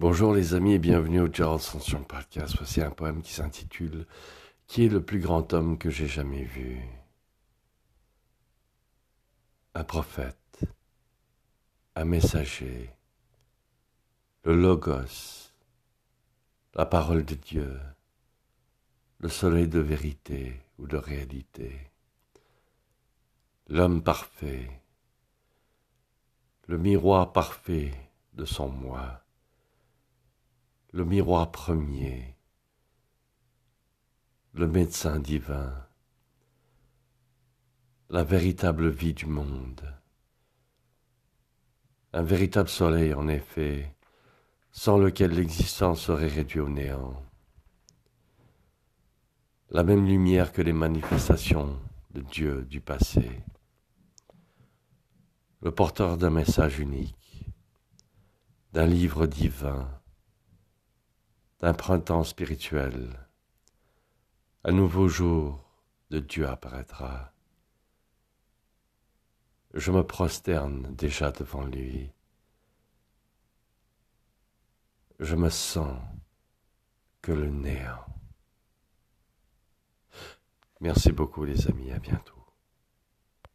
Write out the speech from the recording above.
Bonjour les amis et bienvenue au Gerald Sanson Podcast. Voici un poème qui s'intitule Qui est le plus grand homme que j'ai jamais vu? Un prophète, un messager, le Logos, la parole de Dieu, le soleil de vérité ou de réalité, l'homme parfait, le miroir parfait de son moi le miroir premier, le médecin divin, la véritable vie du monde. Un véritable soleil, en effet, sans lequel l'existence serait réduite au néant. La même lumière que les manifestations de Dieu du passé. Le porteur d'un message unique, d'un livre divin, d'un printemps spirituel. Un nouveau jour de Dieu apparaîtra. Je me prosterne déjà devant lui. Je me sens que le néant. Merci beaucoup les amis, à bientôt.